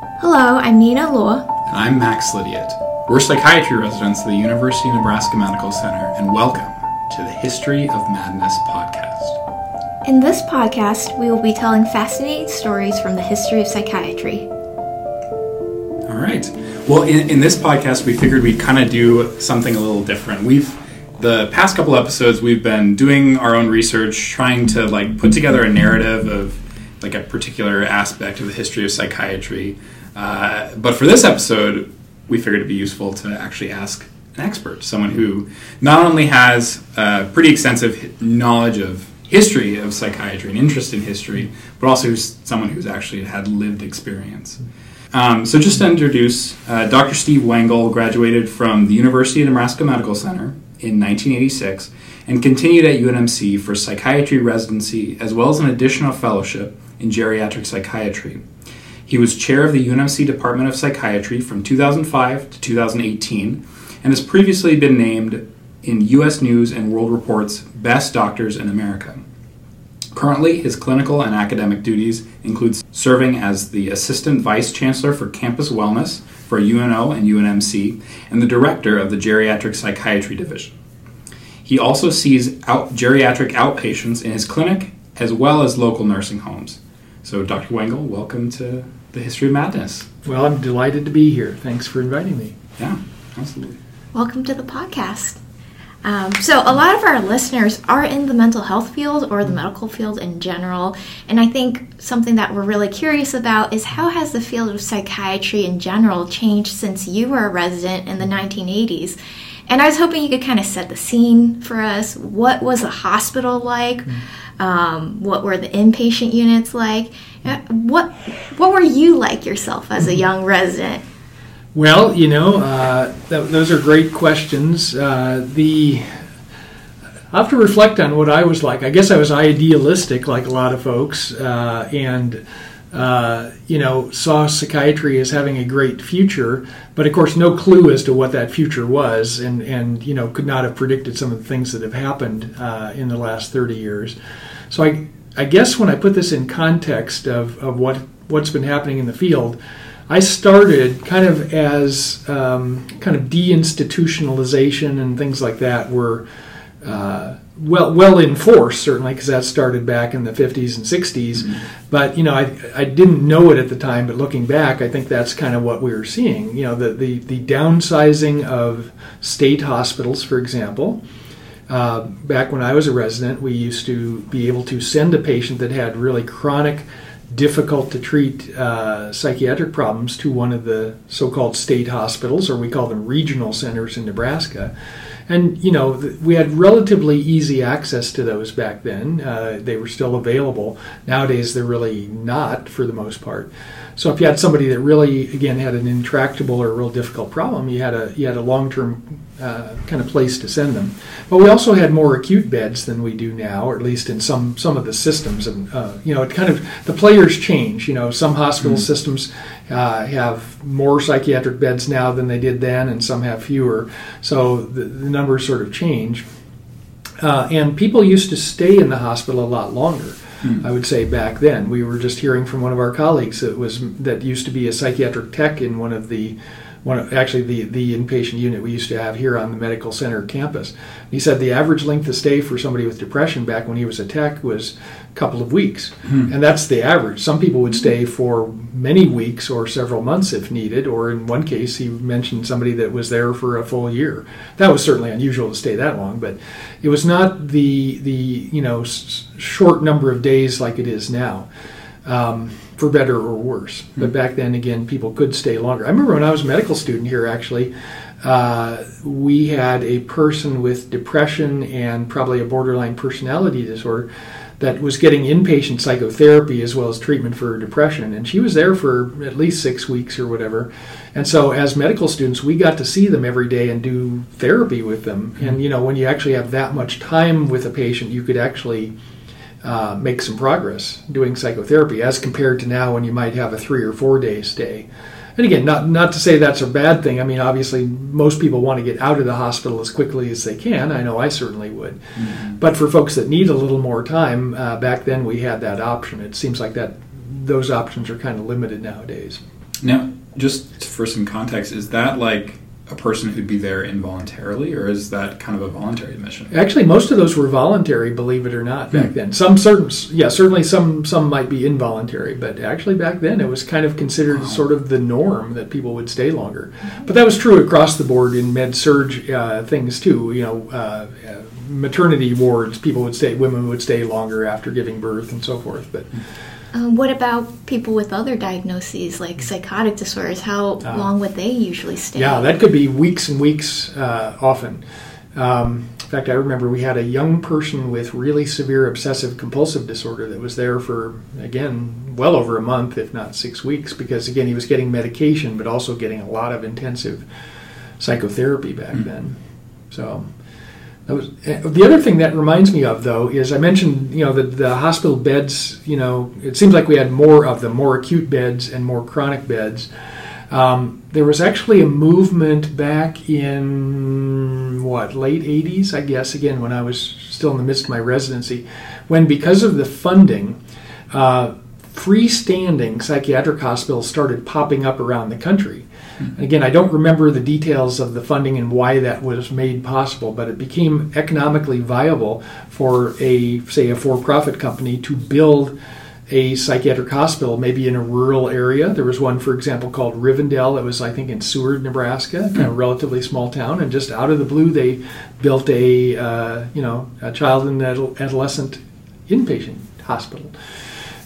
Hello, I'm Nina Law. And I'm Max Lydiot. We're psychiatry residents of the University of Nebraska Medical Center, and welcome to the History of Madness podcast. In this podcast, we will be telling fascinating stories from the history of psychiatry. All right. Well, in, in this podcast, we figured we'd kind of do something a little different. We've the past couple episodes we've been doing our own research trying to like put together a narrative of like a particular aspect of the history of psychiatry. Uh, but for this episode we figured it'd be useful to actually ask an expert someone who not only has a pretty extensive knowledge of history of psychiatry and interest in history but also who's someone who's actually had lived experience. Um, so just to introduce uh, dr steve wengel graduated from the university of nebraska medical center in 1986 and continued at UNMC for psychiatry residency as well as an additional fellowship in geriatric psychiatry. He was chair of the UNMC Department of Psychiatry from 2005 to 2018 and has previously been named in US News and World Report's Best Doctors in America. Currently, his clinical and academic duties include serving as the Assistant Vice Chancellor for Campus Wellness for UNO and UNMC and the Director of the Geriatric Psychiatry Division. He also sees out geriatric outpatients in his clinic as well as local nursing homes. So, Dr. Wengel, welcome to the History of Madness. Well, I'm delighted to be here. Thanks for inviting me. Yeah, absolutely. Welcome to the podcast. Um, so, a lot of our listeners are in the mental health field or the medical field in general. And I think something that we're really curious about is how has the field of psychiatry in general changed since you were a resident in the 1980s? And I was hoping you could kind of set the scene for us. What was the hospital like? Um, what were the inpatient units like? Uh, what What were you like yourself as a young resident? Well, you know, uh, th- those are great questions. Uh, the I have to reflect on what I was like. I guess I was idealistic, like a lot of folks, uh, and uh, you know, saw psychiatry as having a great future, but of course, no clue as to what that future was, and and you know, could not have predicted some of the things that have happened uh, in the last thirty years. So I I guess when I put this in context of of what what's been happening in the field. I started kind of as um, kind of deinstitutionalization and things like that were uh, well well in force certainly because that started back in the 50s and 60s mm-hmm. but you know I, I didn't know it at the time but looking back I think that's kind of what we were seeing. You know the the, the downsizing of state hospitals for example. Uh, back when I was a resident we used to be able to send a patient that had really chronic difficult to treat uh, psychiatric problems to one of the so-called state hospitals or we call them regional centers in Nebraska and you know we had relatively easy access to those back then. Uh, they were still available. Nowadays, they're really not for the most part. So if you had somebody that really, again, had an intractable or real difficult problem, you had a you had a long term uh, kind of place to send them. But we also had more acute beds than we do now, or at least in some some of the systems. And uh, you know, it kind of the players change. You know, some hospital mm-hmm. systems uh, have more psychiatric beds now than they did then, and some have fewer. So the, the numbers sort of change. Uh, and people used to stay in the hospital a lot longer. Hmm. I would say back then. We were just hearing from one of our colleagues that was that used to be a psychiatric tech in one of the one of, actually the, the inpatient unit we used to have here on the medical center campus. He said the average length of stay for somebody with depression back when he was a tech was a couple of weeks. Hmm. And that's the average. Some people would stay for many weeks or several months if needed, or in one case, he mentioned somebody that was there for a full year. That was certainly unusual to stay that long, but it was not the, the you know, s- short number of days like it is now. Um, for better or worse. Mm-hmm. But back then, again, people could stay longer. I remember when I was a medical student here, actually, uh, we had a person with depression and probably a borderline personality disorder that was getting inpatient psychotherapy as well as treatment for depression. And she was there for at least six weeks or whatever. And so, as medical students, we got to see them every day and do therapy with them. Mm-hmm. And, you know, when you actually have that much time with a patient, you could actually uh, make some progress doing psychotherapy as compared to now when you might have a three or four day stay. And again, not not to say that's a bad thing. I mean, obviously, most people want to get out of the hospital as quickly as they can. I know I certainly would. Mm-hmm. But for folks that need a little more time, uh, back then we had that option. It seems like that those options are kind of limited nowadays. Now, just for some context, is that like a person who'd be there involuntarily, or is that kind of a voluntary admission? Actually, most of those were voluntary, believe it or not, back Hmm. then. Some certain, yeah, certainly some some might be involuntary, but actually back then it was kind of considered Wow. sort of the norm that people would stay longer. But that was true across the board in med surg uh, things too. You know, uh, uh, maternity wards, people would stay, women would stay longer after giving birth and so forth. But Um, what about people with other diagnoses like psychotic disorders? How Ah. long would they usually stay? Yeah, that could be weeks and weeks uh, often. Um, in fact, I remember we had a young person with really severe obsessive compulsive disorder that was there for, again, well over a month, if not six weeks, because, again, he was getting medication, but also getting a lot of intensive psychotherapy back then. So. Was, uh, the other thing that reminds me of, though, is I mentioned, you know, the, the hospital beds, you know, it seems like we had more of them, more acute beds and more chronic beds. Um, there was actually a movement back in what late 80s, I guess. Again, when I was still in the midst of my residency, when because of the funding, uh, freestanding psychiatric hospitals started popping up around the country. Again, I don't remember the details of the funding and why that was made possible, but it became economically viable for a, say, a for-profit company to build a psychiatric hospital, maybe in a rural area. There was one, for example, called Rivendell. It was, I think, in Seward, Nebraska, a relatively small town. And just out of the blue, they built a, uh, you know, a child and adolescent inpatient hospital.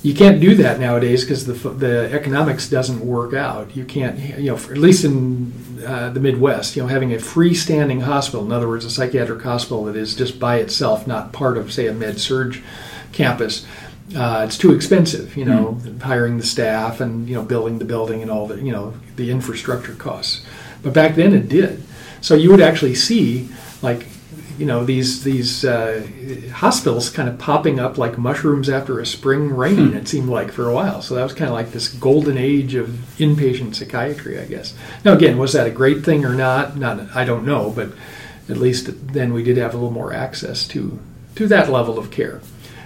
You can't do that nowadays because the, the economics doesn't work out. You can't, you know, at least in uh, the Midwest, you know, having a freestanding hospital, in other words, a psychiatric hospital that is just by itself, not part of, say, a med surg campus, uh, it's too expensive, you know, hiring the staff and, you know, building the building and all the, you know, the infrastructure costs. But back then it did. So you would actually see, like, you know these these uh, hospitals kind of popping up like mushrooms after a spring rain. It seemed like for a while. So that was kind of like this golden age of inpatient psychiatry, I guess. Now again, was that a great thing or not? Not I don't know, but at least then we did have a little more access to to that level of care.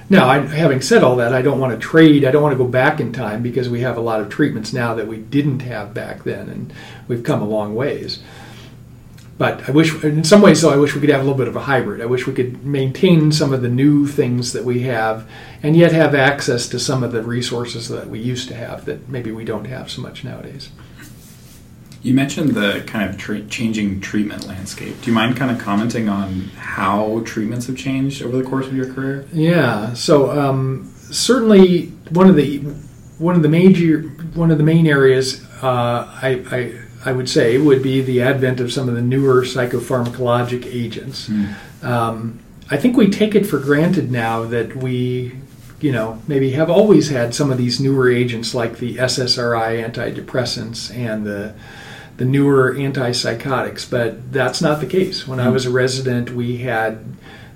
Now, I, having said all that, I don't want to trade. I don't want to go back in time because we have a lot of treatments now that we didn't have back then, and we've come a long ways. But I wish, in some ways, though, I wish we could have a little bit of a hybrid. I wish we could maintain some of the new things that we have, and yet have access to some of the resources that we used to have that maybe we don't have so much nowadays. You mentioned the kind of tra- changing treatment landscape. Do you mind kind of commenting on how treatments have changed over the course of your career? Yeah. So um, certainly one of the one of the major one of the main areas uh, I, I I would say would be the advent of some of the newer psychopharmacologic agents. Um, I think we take it for granted now that we, you know, maybe have always had some of these newer agents like the SSRI antidepressants and the the newer antipsychotics, but that's not the case. When I was a resident, we had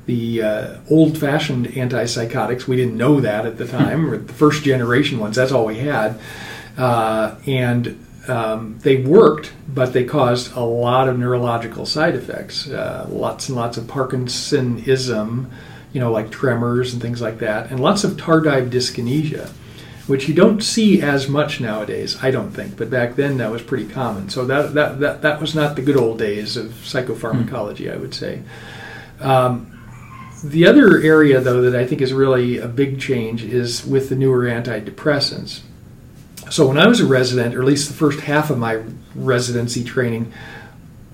the uh, old-fashioned antipsychotics. We didn't know that at the time, or the first generation ones. That's all we had, uh, and um, they worked, but they caused a lot of neurological side effects. Uh, lots and lots of Parkinsonism, you know, like tremors and things like that, and lots of tardive dyskinesia which you don't see as much nowadays, I don't think. But back then, that was pretty common. So that that that, that was not the good old days of psychopharmacology, I would say. Um, the other area, though, that I think is really a big change is with the newer antidepressants. So when I was a resident, or at least the first half of my residency training,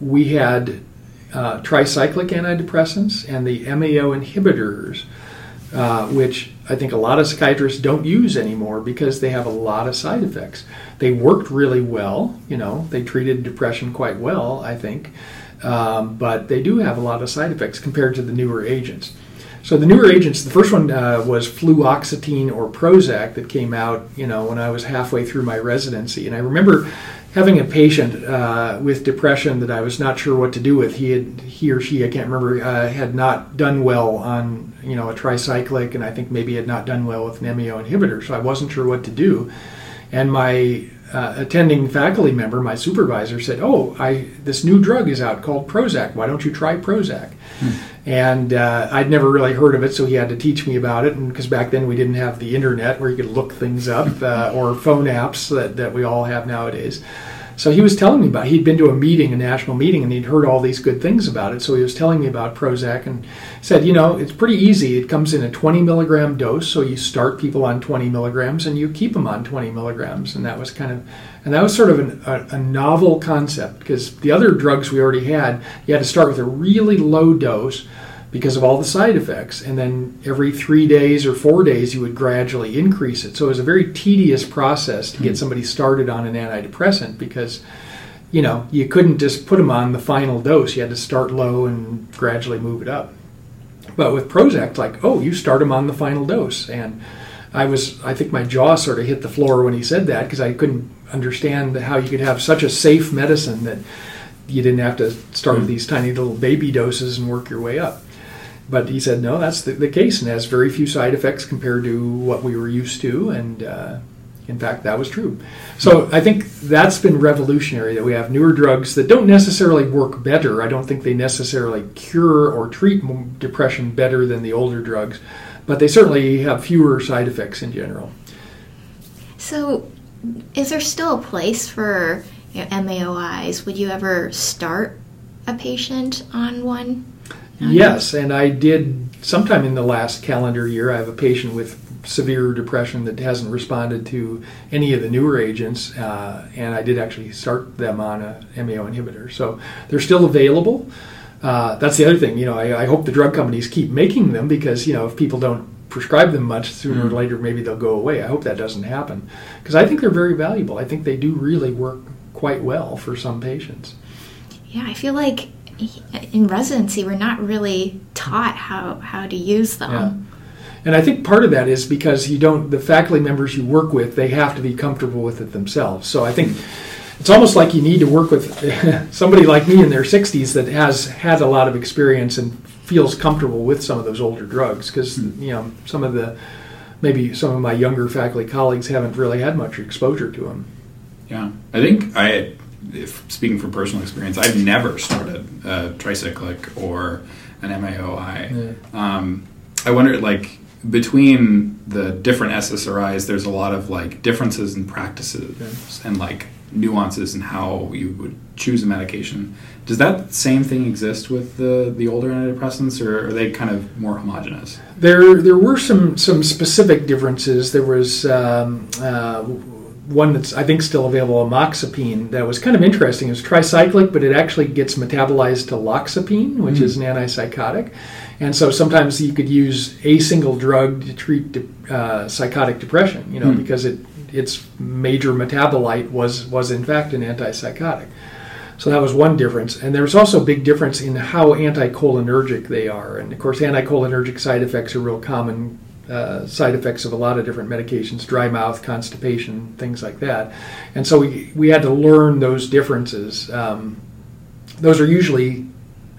we had uh, tricyclic antidepressants and the MAO inhibitors, uh, which I think a lot of psychiatrists don't use anymore because they have a lot of side effects. They worked really well, you know, they treated depression quite well, I think, um, but they do have a lot of side effects compared to the newer agents. So the newer agents, the first one uh, was fluoxetine or Prozac that came out, you know, when I was halfway through my residency, and I remember having a patient uh, with depression that I was not sure what to do with. He had, he or she, I can't remember, uh, had not done well on, you know, a tricyclic, and I think maybe had not done well with an MAO inhibitor. So I wasn't sure what to do. And my uh, attending faculty member, my supervisor, said, "Oh, I this new drug is out called Prozac. Why don't you try Prozac?" Hmm. And uh, I'd never really heard of it, so he had to teach me about it. And because back then we didn't have the internet where you could look things up uh, or phone apps that, that we all have nowadays. So he was telling me about. It. He'd been to a meeting, a national meeting, and he'd heard all these good things about it. So he was telling me about Prozac and said, you know, it's pretty easy. It comes in a 20 milligram dose, so you start people on 20 milligrams and you keep them on 20 milligrams. And that was kind of, and that was sort of an, a, a novel concept because the other drugs we already had, you had to start with a really low dose because of all the side effects. And then every three days or four days, you would gradually increase it. So it was a very tedious process to get hmm. somebody started on an antidepressant because, you know, you couldn't just put them on the final dose. You had to start low and gradually move it up. But with Prozac, like, oh, you start them on the final dose. And I was, I think my jaw sort of hit the floor when he said that because I couldn't understand how you could have such a safe medicine that you didn't have to start with hmm. these tiny little baby doses and work your way up. But he said, no, that's the, the, case and has very few side effects compared to what we were used to. And uh, in fact, that was true. So I think that's been revolutionary that we have newer drugs that don't necessarily work better. I don't think they necessarily cure or treat depression better than the older drugs, but they certainly have fewer side effects in general. So, is there still a place for you know, MAOIs? Would you ever start a patient on one? Yes, and I did sometime in the last calendar year. I have a patient with severe depression that hasn't responded to any of the newer agents, uh, and I did actually start them on a MAO inhibitor. So they're still available. Uh, that's the other thing. You know, I, I, hope the drug companies keep making them because you know if people don't prescribe them much, sooner mm-hmm. or later maybe they'll go away. I hope that doesn't happen because I think they're very valuable. I think they do really work quite well for some patients. Yeah, I feel like in residency we're not really taught how how to use them. Yeah. And I think part of that is because you don't the faculty members you work with they have to be comfortable with it themselves. So I think it's almost like you need to work with somebody like me in their 60s that has had a lot of experience and feels comfortable with some of those older drugs because mm. you know some of the maybe some of my younger faculty colleagues haven't really had much exposure to them. Yeah, I think I if speaking from personal experience, I've never started a tricyclic or an MAOI. Yeah. Um, I wonder, like, between the different SSRIs, there's a lot of like differences in practices yeah. and like nuances in how you would choose a medication. Does that same thing exist with the the older antidepressants, or are they kind of more homogenous? There, there were some some specific differences. There was. Um, uh, one that's I think still available, amoxapine, that was kind of interesting. It's tricyclic, but it actually gets metabolized to loxapine, which mm. is an antipsychotic. And so sometimes you could use a single drug to treat de- uh, psychotic depression, you know, mm. because it its major metabolite was was in fact an antipsychotic. So that was one difference. And there was also a big difference in how anticholinergic they are. And of course, anticholinergic side effects are real common uh, side effects of a lot of different medications dry mouth constipation things like that and so we, we had to learn those differences um, those are usually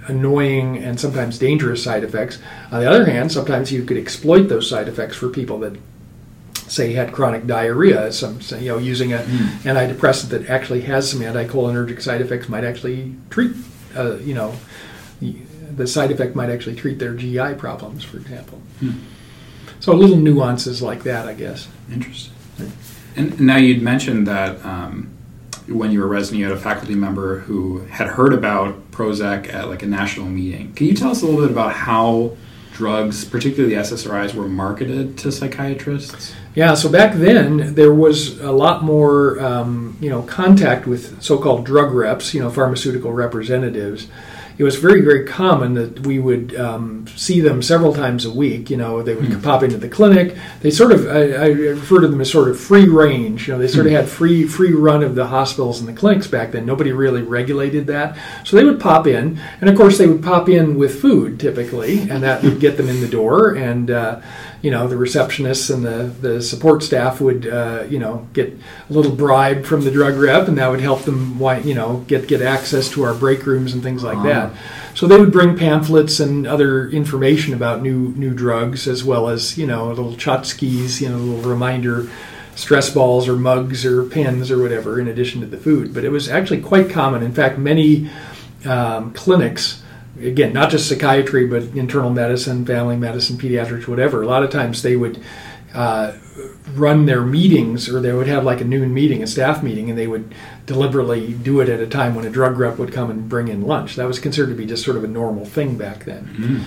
annoying and sometimes dangerous side effects on the other hand sometimes you could exploit those side effects for people that say had chronic diarrhea some you know using an mm. antidepressant that actually has some anticholinergic side effects might actually treat uh, you know the side effect might actually treat their GI problems for example mm. So little nuances like that, I guess. Interesting. And now you'd mentioned that um, when you were resident, you had a faculty member who had heard about Prozac at like a national meeting. Can you tell us a little bit about how drugs, particularly the SSRIs, were marketed to psychiatrists? Yeah, so back then there was a lot more, um, you know, contact with so-called drug reps, you know, pharmaceutical representatives it was very, very common that we would um, see them several times a week. You know, they would mm. pop into the clinic. They sort of, I, I, refer to them as sort of free range. You know, they sort mm. of hmm. had free, free run of the hospitals and the clinics back then. Nobody really regulated that. So they would pop in, and of course they would pop in with food typically, and that would get them in the door. And uh, you know, the receptionists and the, the support staff would, uh, you know, get a little bribe from the drug rep, and that would help them, you know, get get access to our break rooms and things like uh-huh. that. So they would bring pamphlets and other information about new new drugs, as well as you know, little tchotchkes, you know, little reminder stress balls or mugs or pens or whatever in addition to the food. But it was actually quite common. In fact, many um, clinics, again, not just psychiatry, but internal medicine, family medicine, pediatrics, whatever, a lot of times they would. Uh, run their meetings or they would have like a noon meeting a staff meeting and they would deliberately do it at a time when a drug rep would come and bring in lunch that was considered to be just sort of a normal thing back then Mm-hmm.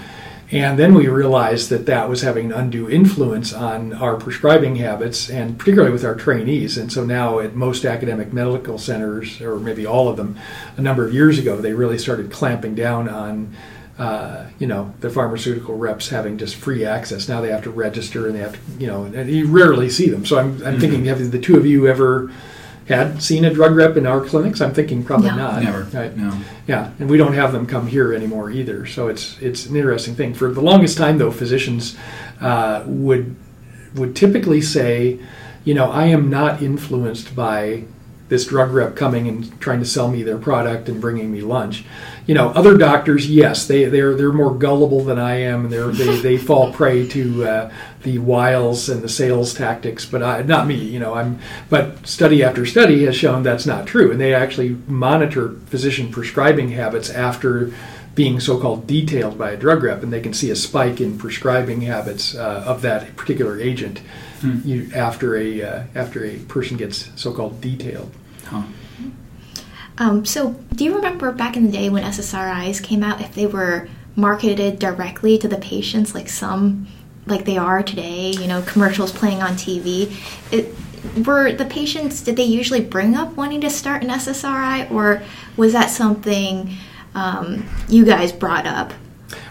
And then we realized that that was having an undue influence on our prescribing habits and particularly with our trainees and so now at most academic medical centers or maybe all of them a number of years ago they really started clamping down on uh, you know, the pharmaceutical reps having just free access. Now they have to register and they have to, you know, and you rarely see them. So I'm, I'm thinking, have the two of you ever had seen a drug rep in our clinics? I'm thinking probably No. not. Never. Right. No. Yeah, and we don't have them come here anymore either. So it's it's an interesting thing. For the longest time, though, physicians uh, would would typically say, you know, I am not influenced by this drug rep coming and trying to sell me their product and bringing me lunch. You know, other doctors, yes, they they're they're more gullible than I am, and they're, they they fall prey to uh, the wiles and the sales tactics. But I, not me. You know, I'm. But study after study has shown that's not true, and they actually monitor physician prescribing habits after being so-called detailed by a drug rep, and they can see a spike in prescribing habits uh, of that particular agent you, after a uh, after a person gets so-called detailed. Huh. Um, so, do you remember back in the day when SSRIs came out, if they were marketed directly to the patients, like some, like they are today, you know, commercials playing on TV? It, were the patients, did they usually bring up wanting to start an SSRI, or was that something um, you guys brought up?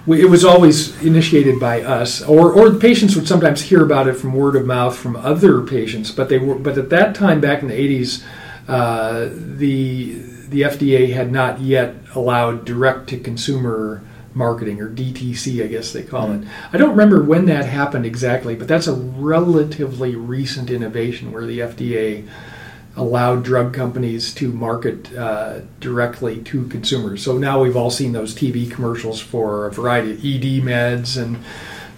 We, it was always initiated by us, or or the patients would sometimes hear about it from word of mouth from other patients. But they were, but at that time back in the eighties, uh, the the FDA had not yet allowed direct to consumer marketing or DTC, I guess they call it. I don't remember when that happened exactly, but that's a relatively recent innovation where the FDA allowed drug companies to market uh, directly to consumers. So now we've all seen those TV commercials for a variety of ED meds and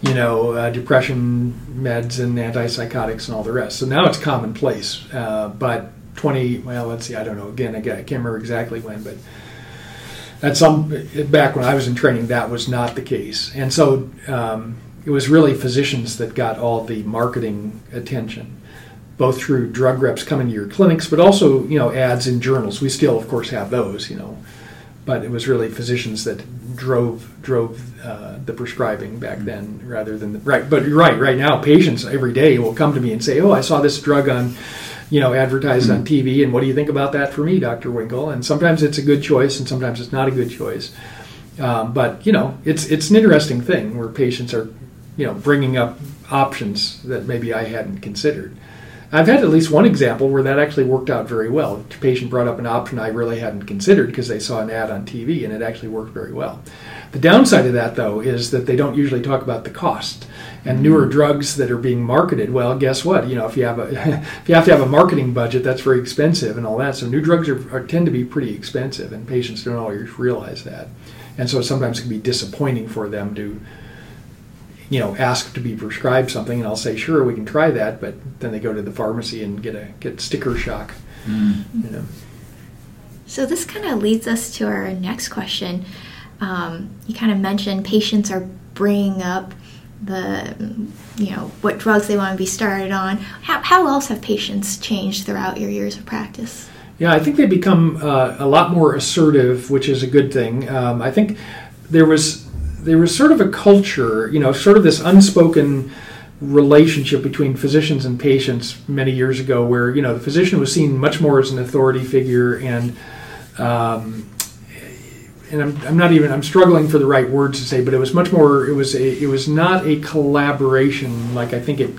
you know uh, depression meds and antipsychotics and all the rest. So now it's commonplace. Uh, but 20 well let's see I don't know again I can't remember exactly when but at some back when I was in training that was not the case and so um, it was really physicians that got all the marketing attention both through drug reps coming to your clinics, but also you know ads in journals. We still, of course, have those, you know, but it was really physicians that drove drove uh, the prescribing back then, rather than the, right. But you're right. Right now, patients every day will come to me and say, "Oh, I saw this drug on." You know, advertised on TV, and what do you think about that for me, Dr. Wengel? And sometimes it's a good choice, and sometimes it's not a good choice. Um, but you know, it's it's an interesting thing where patients are, you know, bringing up options that maybe I hadn't considered. I've had at least one example where that actually worked out very well. The patient brought up an option I really hadn't considered because they saw an ad on TV and it actually worked very well. The downside of that, though, is that they don't usually talk about the cost. And mm-hmm. newer drugs that are being marketed, well, guess what? You know, if you have a if you have to have a marketing budget, that's very expensive and all that. So new drugs are, are tend to be pretty expensive, and patients don't always realize that. And so sometimes it can be disappointing for them to you know, ask to be prescribed something, and I'll say, sure, we can try that, but then they go to the pharmacy and get a get sticker shock. Mm. You know, So this kind of leads us to our next question. Um, you kind of mentioned patients are bringing up the, you know, what drugs they want to be started on. How, how else have patients changed throughout your years of practice? yeah, I think they become uh, a lot more assertive, which is a good thing. Um, I think there was there was sort of a culture, you know, sort of this unspoken relationship between physicians and patients many years ago, where you know the physician was seen much more as an authority figure and. Um, and I'm, I'm not even I'm struggling for the right words to say, but it was much more. It was a, it was not a collaboration like I think it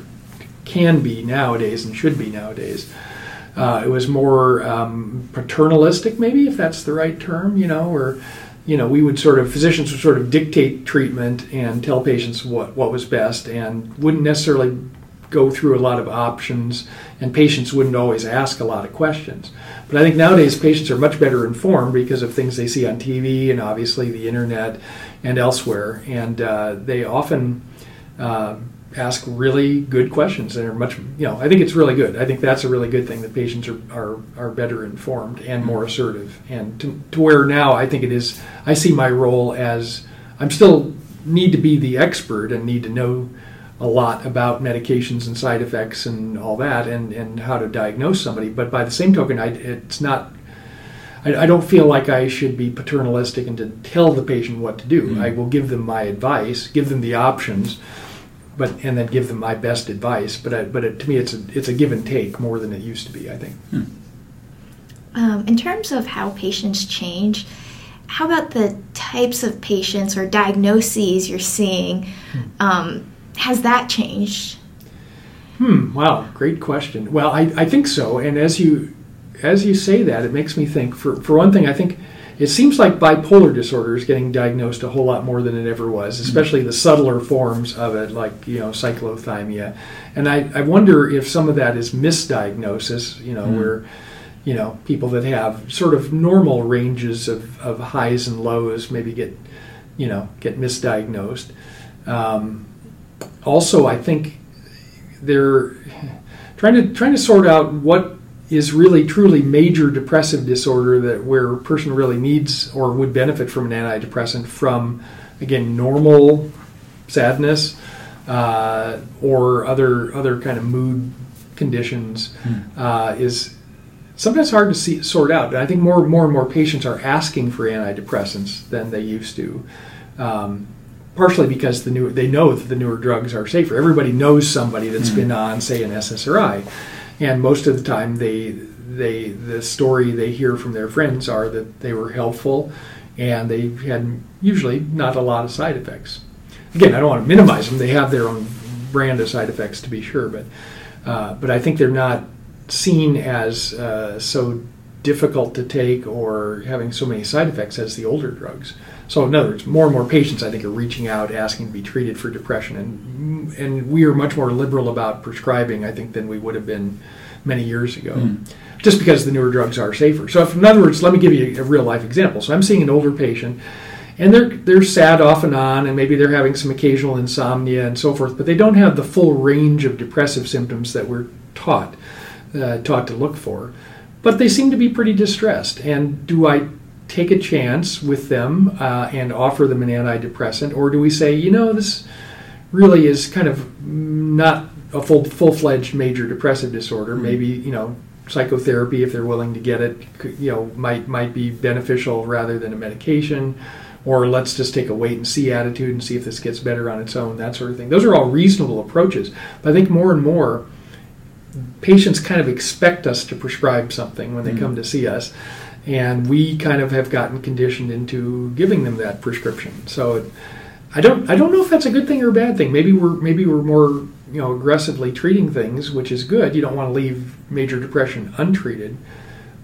can be nowadays and should be nowadays. Uh, it was more um, paternalistic, maybe if that's the right term. You know, or you know, we would sort of physicians would sort of dictate treatment and tell patients what what was best, and wouldn't necessarily go through a lot of options, and patients wouldn't always ask a lot of questions. But I think nowadays patients are much better informed because of things they see on TV and obviously the internet and elsewhere, and uh, they often uh, ask really good questions and are much you know i think it's really good i think that's a really good thing that patients are are, are better informed and more assertive and to, to where now i think it is i see my role as i'm still need to be the expert and need to know a lot about medications and side effects and all that and, and how to diagnose somebody but by the same token I, it's not I, don't feel like I should be paternalistic and to tell the patient what to do. Mm. I will give them my advice, give them the options, but and then give them my best advice. But I, but it, to me, it's a it's a give and take more than it used to be. I think. Um, in terms of how patients change, how about the types of patients or diagnoses you're seeing? Um, has that changed? Hmm. Wow. Great question. Well, I, I think so. And as you as you say that, it makes me think. For for one thing, I think it seems like bipolar disorder is getting diagnosed a whole lot more than it ever was, especially the subtler forms of it, like you know cyclothymia. And I, I wonder if some of that is misdiagnosis. You know Mm. where you know people that have sort of normal ranges of, of highs and lows maybe get you know get misdiagnosed. Um, also, I think they're trying to trying to sort out what is really truly major depressive disorder that where a person really needs or would benefit from an antidepressant from again normal sadness uh, or other other kind of mood conditions uh, is sometimes hard to see sort out. And I think more more and more patients are asking for antidepressants than they used to. Um, partially because the new they know that the newer drugs are safer. Everybody knows somebody that's been on, say, an SSRI, and most of the time they they the story they hear from their friends are that they were helpful and they had usually not a lot of side effects. Again, I don't want to minimize them; they have their own brand of side effects to be sure, but uh, but I think they're not seen as uh, so difficult to take or having so many side effects as the older drugs. So, in other words, more and more patients, I think, are reaching out asking to be treated for depression, and and we are much more liberal about prescribing, I think, than we would have been many years ago, just because the newer drugs are safer. So, if, in other words, let me give you a real life example. So, I'm seeing an older patient, and they're they're sad off and on, and maybe they're having some occasional insomnia and so forth, but they don't have the full range of depressive symptoms that we're taught uh, taught to look for. But they seem to be pretty distressed. And do I take a chance with them uh, and offer them an antidepressant, or do we say, you know, this really is kind of not a full full fledged major depressive disorder? Maybe you know psychotherapy, if they're willing to get it, you know, might might be beneficial rather than a medication. Or let's just take a wait and see attitude and see if this gets better on its own, that sort of thing. Those are all reasonable approaches. But I think more and more, patients kind of expect us to prescribe something when they mm. come to see us and we kind of have gotten conditioned into giving them that prescription. So it, i don't i don't know if that's a good thing or a bad thing. Maybe we're maybe we're more you know aggressively treating things which is good. You don't want to leave major depression untreated.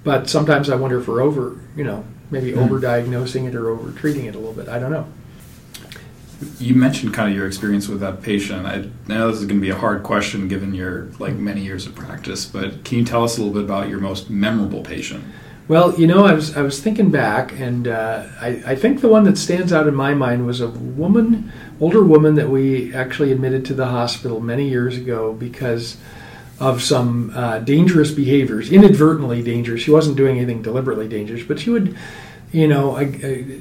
But sometimes i wonder if we're over you know maybe hmm. over diagnosing it or over treating it a little bit. I don't know You mentioned kind of your experience with that patient. I know this is going to be a hard question given your like many years of practice, but can you tell us a little bit about your most memorable patient? Well, you know, I was I was thinking back, and uh, I, I think the one that stands out in my mind was a woman, older woman that we actually admitted to the hospital many years ago because of some uh, dangerous behaviors, inadvertently dangerous. She wasn't doing anything deliberately dangerous, but she would, you know, I, I,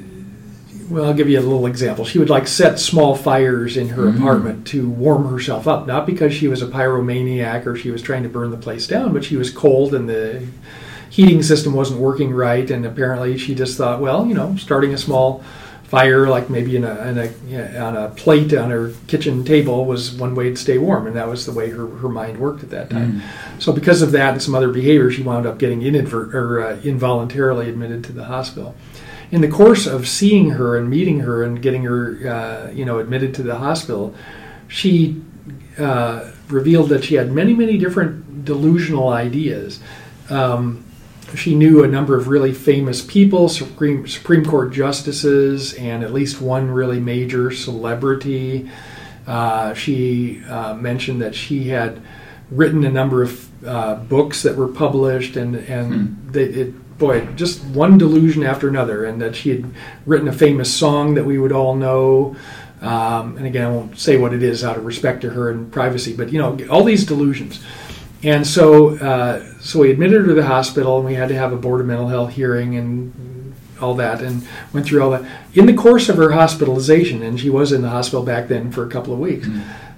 well, I'll give you a little example. She would like set small fires in her Mhm. apartment to warm herself up, not because she was a pyromaniac or she was trying to burn the place down, but she was cold and the heating system wasn't working right, and apparently she just thought, well, you know, starting a small fire, like maybe in a, in a yeah, on a plate on her kitchen table, was one way to stay warm, and that was the way her, her mind worked at that time. So because of that and some other behavior, she wound up getting inadvert or uh, involuntarily admitted to the hospital. In the course of seeing her and meeting her and getting her, uh, you know, admitted to the hospital, she uh, revealed that she had many, many different delusional ideas. Um, she knew a number of really famous people, Supreme, Supreme Court justices, and at least one really major celebrity. Uh, she uh, mentioned that she had written a number of uh, books that were published, and and they, it, boy, just one delusion after another, and that she had written a famous song that we would all know. Um, and again, I won't say what it is out of respect to her and privacy, but you know, all these delusions. And so, uh, so we admitted her to the hospital, and we had to have a board of mental health hearing and all that, and went through all that. In the course of her hospitalization, and she was in the hospital back then for a couple of weeks.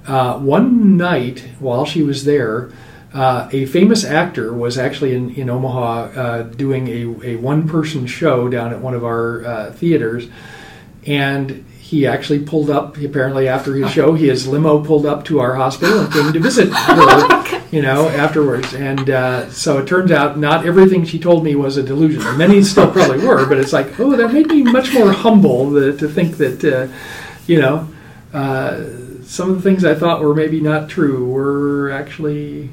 Uh, one night while she was there, uh, a famous actor was actually in, in Omaha uh, doing a, a one person show down at one of our uh, theaters. And he actually pulled up, apparently, after his show, his limo pulled up to our hospital and came to visit her, you know, afterwards. And uh, so it turns out not everything she told me was a delusion. Many still probably were, but it's like, oh, that made me much more humble to, to think that, uh, you know, uh, some of the things I thought were maybe not true were actually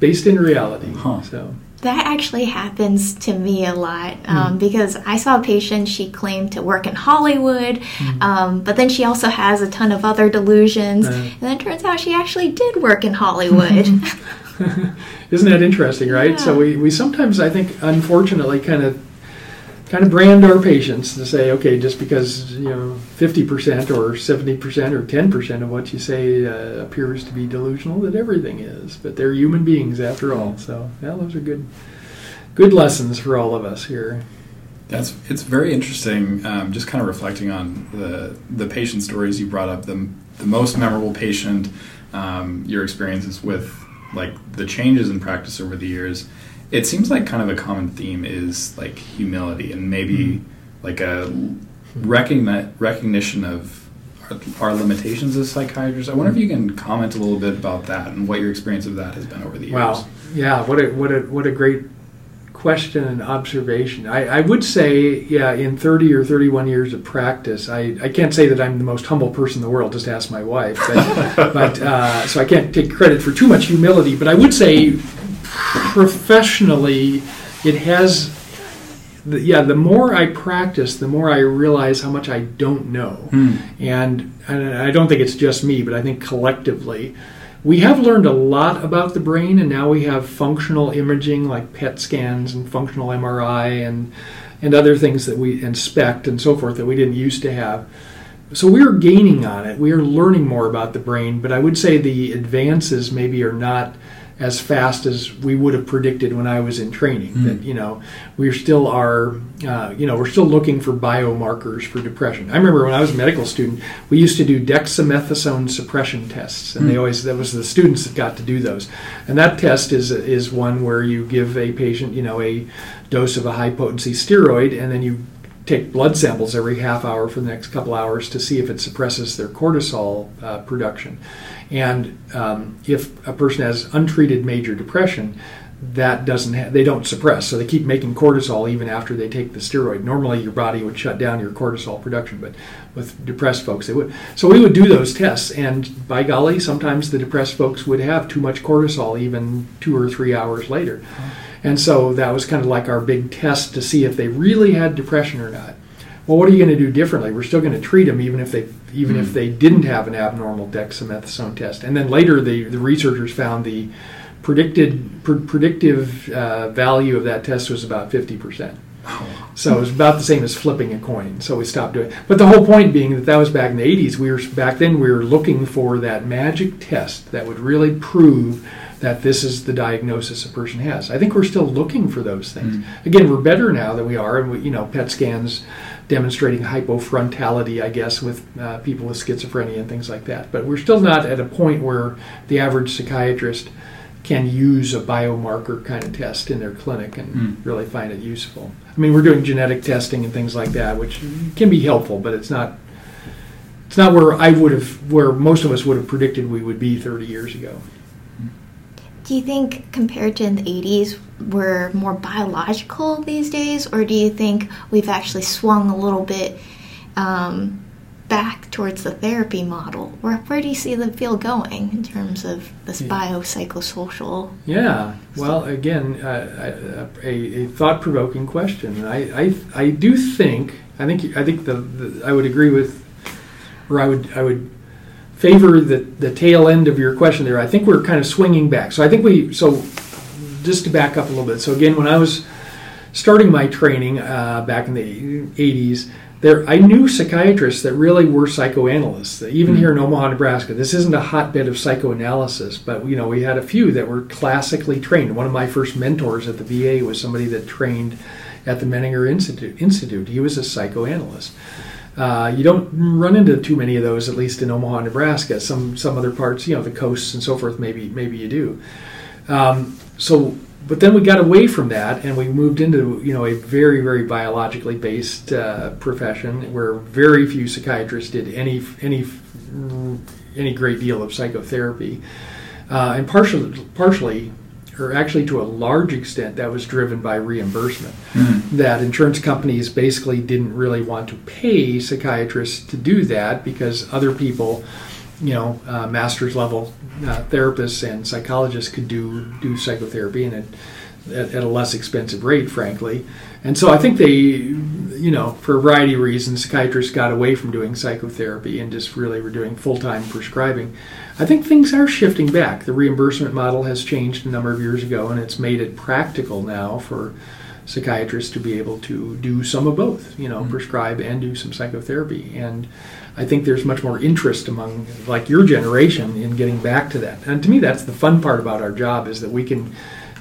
based in reality. Huh. So That actually happens to me a lot um, because I saw a patient, she claimed to work in Hollywood, um, but then she also has a ton of other delusions. Uh. and then it turns out she actually did work in Hollywood. isn't that interesting, right? So we, we sometimes I think unfortunately kind of kind of brand our patients to say, okay, just because you know fifty percent or seventy percent or ten percent of what you say uh, appears to be delusional, that everything is. But they're human beings after all. So yeah, those are good good lessons for all of us here. That's it's very interesting. Um, just kind of reflecting on the the patient stories you brought up. The the most memorable patient, um, your experiences with like the changes in practice over the years. It seems like kind of a common theme is like humility and maybe like a recogni- recognition of our, our limitations as psychiatrists. I wonder if you can comment a little bit about that and what your experience of that has been over the years. Wow. Yeah, what a what a what a great question and observation. I, I would say, yeah, in 30 or 31 years of practice, I, I can't say that I'm the most humble person in the world, just ask my wife. But, but uh, so I can't take credit for too much humility. But I would say, professionally, it has. The, yeah, the more I practice, the more I realize how much I don't know, Hmm. and, and I don't think it's just me, but I think collectively, we have learned a lot about the brain, and now we have functional imaging like PET scans and functional MRI and and other things that we inspect and so forth that we didn't used to have. So we're gaining on it. We are learning more about the brain, but I would say the advances maybe are not as fast as we would have predicted when I was in training. That you know, we still are, uh, you know, we're still looking for biomarkers for depression. I remember when I was a medical student, we used to do dexamethasone suppression tests, and they always that was the students that got to do those. And that test is is one where you give a patient, you know, a dose of a high potency steroid, and then you take blood samples every half hour for the next couple hours to see if it suppresses their cortisol uh, production. And um, if a person has untreated major depression, that doesn't ha- they don't suppress, so they keep making cortisol even after they take the steroid. Normally, your body would shut down your cortisol production, but with depressed folks, they would. So we would do those tests, and by golly, sometimes the depressed folks would have too much cortisol even two or three hours later. And so that was kind of like our big test to see if they really had depression or not. Well, what are you going to do differently? We're still going to treat them even if they even if they didn't have an abnormal dexamethasone test. And then later, the, the researchers found the predicted pr- predictive uh, value of that test was about fifty percent. So it was about the same as flipping a coin. So we stopped doing it. But the whole point being that that was back in the 80s. We were back then we were looking for that magic test that would really prove that this is the diagnosis a person has. I think we're still looking for those things. Again, we're better now than we are, and we, you know, PET scans demonstrating hypofrontality, I guess, with uh, people with schizophrenia and things like that. But we're still not at a point where the average psychiatrist can use a biomarker kind of test in their clinic and Mm. really find it useful. I mean, we're doing genetic testing and things like that, which can be helpful, but it's not. It's not where I would have, where most of us would have predicted we would be 30 years ago. Do you think, compared to in the 80s, we're more biological these days, or do you think we've actually swung a little bit um, back towards the therapy model? Where, where do you see the field going in terms of this Yeah. biopsychosocial? Yeah. Well, again, uh, a, a thought-provoking question. I, I, I do think. I think. I think the, the. I would agree with, or I would. I would favor the the tail end of your question there. I think we're kind of swinging back. So I think we. So just to back up a little bit. So again, when I was starting my training uh, back in the 80s, there I knew psychiatrists that really were psychoanalysts. Even here in Omaha, Nebraska, this isn't a hotbed of psychoanalysis, but you know we had a few that were classically trained. One of my first mentors at the VA was somebody that trained at the Menninger Institute. Institute. He was a psychoanalyst. Uh, you don't run into too many of those, at least in Omaha, Nebraska. Some some other parts, you know, the coasts and so forth, maybe maybe you do. Um, so, but then we got away from that, and we moved into you know a very very biologically based uh, profession where very few psychiatrists did any any any great deal of psychotherapy, uh, and partially partially or actually to a large extent, that was driven by reimbursement. Mm-hmm. That insurance companies basically didn't really want to pay psychiatrists to do that because other people, you know, uh, master's level uh, therapists and psychologists could do do psychotherapy and at, at a less expensive rate, frankly. And so I think they, you know, for a variety of reasons, psychiatrists got away from doing psychotherapy and just really were doing full time prescribing. I think things are shifting back. The reimbursement model has changed a number of years ago, and it's made it practical now for psychiatrists to be able to do some of both, you know, mm-hmm. prescribe and do some psychotherapy. And I think there's much more interest among, like your generation, in getting back to that. And to me, that's the fun part about our job is that we can,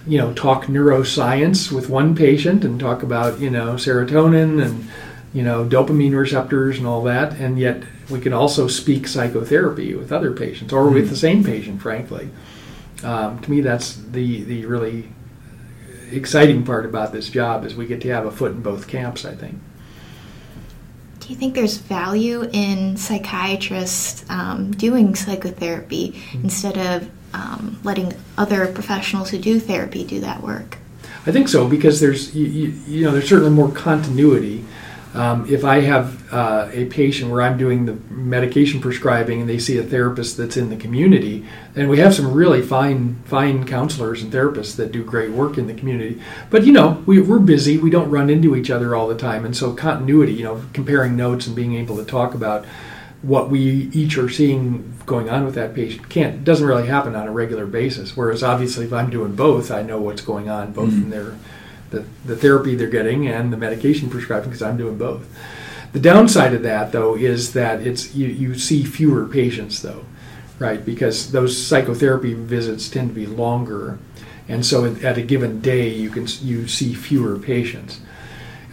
you know, talk neuroscience with one patient and talk about, you know, serotonin and, you know, dopamine receptors and all that, and yet we can also speak psychotherapy with other patients or mm-hmm. with the same patient, frankly. Um, to me, that's the, the really exciting part about this job is we get to have a foot in both camps, I think. Do you think there's value in psychiatrists um, doing psychotherapy mm-hmm. instead of um, letting other professionals who do therapy do that work? I think so because there's you, you, you know there's certainly more continuity um, if I have uh, a patient where I'm doing the medication prescribing and they see a therapist that's in the community, and we have some really fine fine counselors and therapists that do great work in the community. But you know, we, we're busy. We don't run into each other all the time, and so continuity, you know, comparing notes and being able to talk about what we each are seeing going on with that patient can't doesn't really happen on a regular basis. Whereas obviously, if I'm doing both, I know what's going on both mm-hmm. in their the, the therapy they're getting and the medication prescribing because I'm doing both. The downside of that, though, is that it's you, you see fewer patients, though, right? Because those psychotherapy visits tend to be longer, and so at a given day you can you see fewer patients.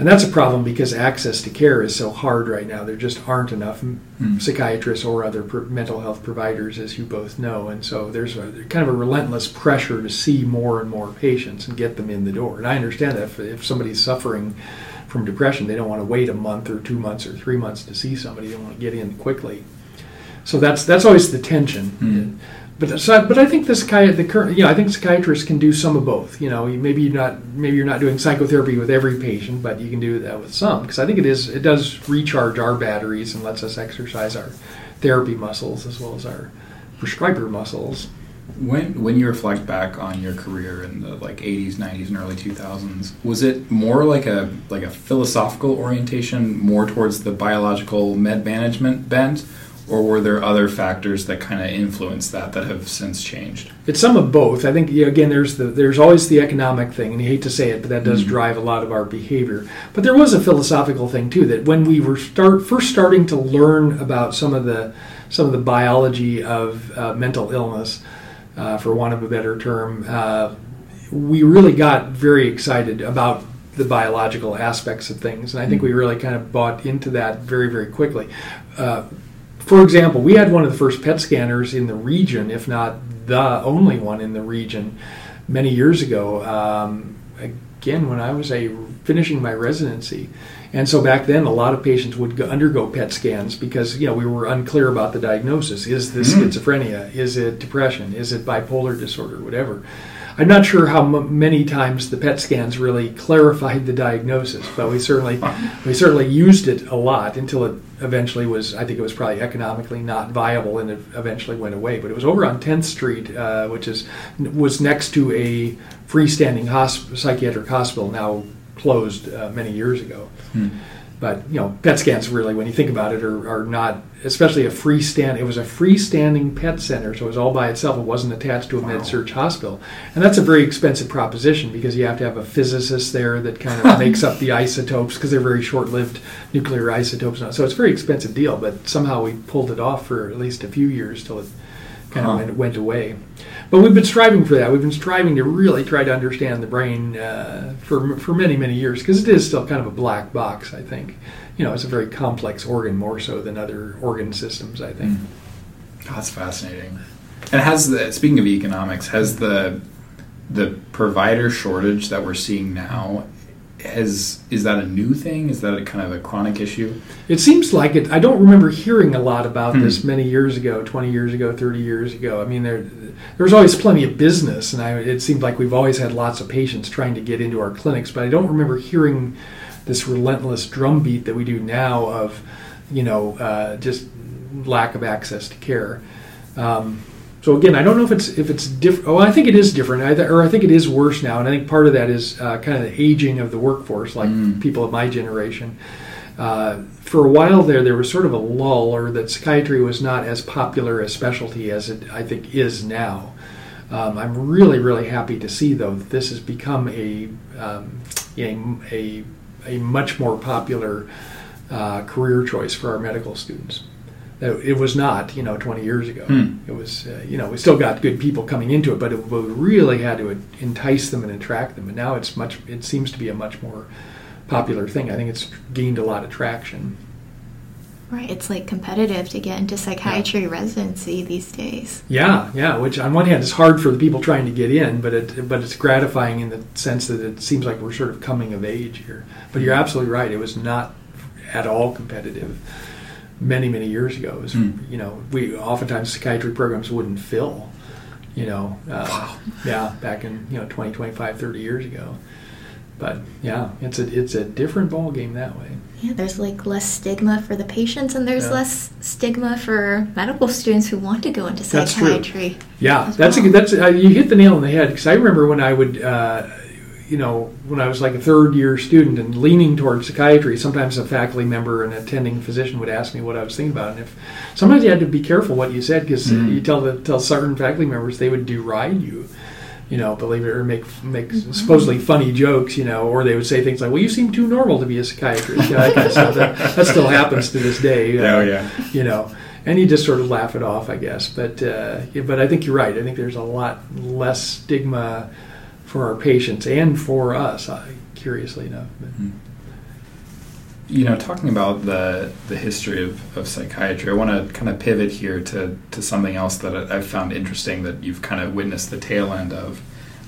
And that's a problem because access to care is so hard right now. There just aren't enough mm. psychiatrists or other mental health providers, as you both know. And so there's a, kind of a relentless pressure to see more and more patients and get them in the door. And I understand that if, if somebody's suffering from depression, they don't want to wait a month or two months or three months to see somebody. They want to get in quickly. So that's that's always the tension. Mm but so, but I think the psychi- the current you know I think psychiatrists can do some of both. You know, maybe you're not maybe you're not doing psychotherapy with every patient, but you can do that with some because I think it is it does recharge our batteries and lets us exercise our therapy muscles as well as our prescriber muscles. When when you reflect back on your career in the like 80s, 90s, and early 2000s, was it more like a like a philosophical orientation, more towards the biological med management bent? Or were there other factors that kind of influenced that that have since changed? It's some of both. I think again, there's the there's always the economic thing, and you hate to say it, but that does mm-hmm. drive a lot of our behavior. But there was a philosophical thing too that when we were start first starting to learn about some of the some of the biology of uh, mental illness, uh, for want of a better term, uh, we really got very excited about the biological aspects of things, and I think mm-hmm. we really kind of bought into that very very quickly. For example, we had one of the first PET scanners in the region, if not the only one in the region, many years ago. Um, again, when I was a finishing my residency, and so back then, a lot of patients would go, undergo PET scans because you know we were unclear about the diagnosis. Is this mm. schizophrenia? Is it depression? Is it bipolar disorder? Whatever. I'm not sure how m- many times the PET scans really clarified the diagnosis, but we certainly we certainly used it a lot until it eventually was. I think it was probably economically not viable, and it eventually went away. But it was over on 10th Street, uh, which is was next to a freestanding hosp- psychiatric hospital, now closed uh, many years ago. Hmm. But you know, PET scans really, when you think about it, are, are not, especially a freestand. It was a freestanding PET center, so it was all by itself. It wasn't attached to a Wow. med surg hospital, and that's a very expensive proposition because you have to have a physicist there that kind of makes up the isotopes because they're very short-lived nuclear isotopes. So it's a very expensive deal, but somehow we pulled it off for at least a few years till it kind Huh. of went, went away. But we've been striving for that. We've been striving to really try to understand the brain uh, for for many many years because it is still kind of a black box. I think, you know, it's a very complex organ more so than other organ systems. I think. Oh, that's fascinating. And has the speaking of economics, has the the provider shortage that we're seeing now has is that a new thing? Is that a kind of a chronic issue? It seems like it. I don't remember hearing a lot about Hmm. this many years ago, twenty years ago, thirty years ago. I mean, there there was always plenty of business, and I, it seemed like we've always had lots of patients trying to get into our clinics. But I don't remember hearing this relentless drumbeat that we do now of, you know, uh, just lack of access to care. Um, so again, I don't know if it's if it's different. Oh, I think it is different, I th- or I think it is worse now. And I think part of that is uh, kind of the aging of the workforce, like Mm. people of my generation. Uh, for a while there, there was sort of a lull, or that psychiatry was not as popular a specialty as it I think is now. Um, I'm really, really happy to see though that this has become a um, a, a, a much more popular uh, career choice for our medical students. That It was not, you know, 20 years ago. Hmm. It was, uh, you know, we still got good people coming into it, but it, we really had to entice them and attract them. And now it's much, it seems to be a much more popular thing. I think it's gained a lot of traction. Right, it's like competitive to get into psychiatry residency these days. Yeah, yeah. Which on one hand is hard for the people trying to get in, but it but it's gratifying in the sense that it seems like we're sort of coming of age here. But you're absolutely right. It was not at all competitive many many years ago. It was, Hmm. You know, we oftentimes psychiatry programs wouldn't fill. You know, uh, yeah, back in you know 20, 25, 30 years ago. But yeah, it's a it's a different ball game that way. Yeah, there's like less stigma for the patients, and there's Yeah. less stigma for medical students who want to go into That's true. psychiatry. Yeah, as that's a, well. that's uh, you hit the nail on the head because I remember when I would, uh, you know, when I was like a third year student and leaning towards psychiatry. Sometimes a faculty member and attending physician would ask me what I was thinking about, and if sometimes you had to be careful what you said because Mhm. you tell the tell certain faculty members they would deride you. You know, believe it or make make supposedly funny jokes, you know, or they would say things like, "Well, you seem too normal to be a psychiatrist." You know, that kind of stuff. That, that still happens to this day. uh, Oh, yeah. you know, and you just sort of laugh it off, I guess. But uh, yeah, but I think you're right. I think there's a lot less stigma for our patients and for us. Uh, curiously enough, but, You know, talking about the the history of, of psychiatry, I want to kind of pivot here to, to something else that I- I've found interesting that you've kind of witnessed the tail end of.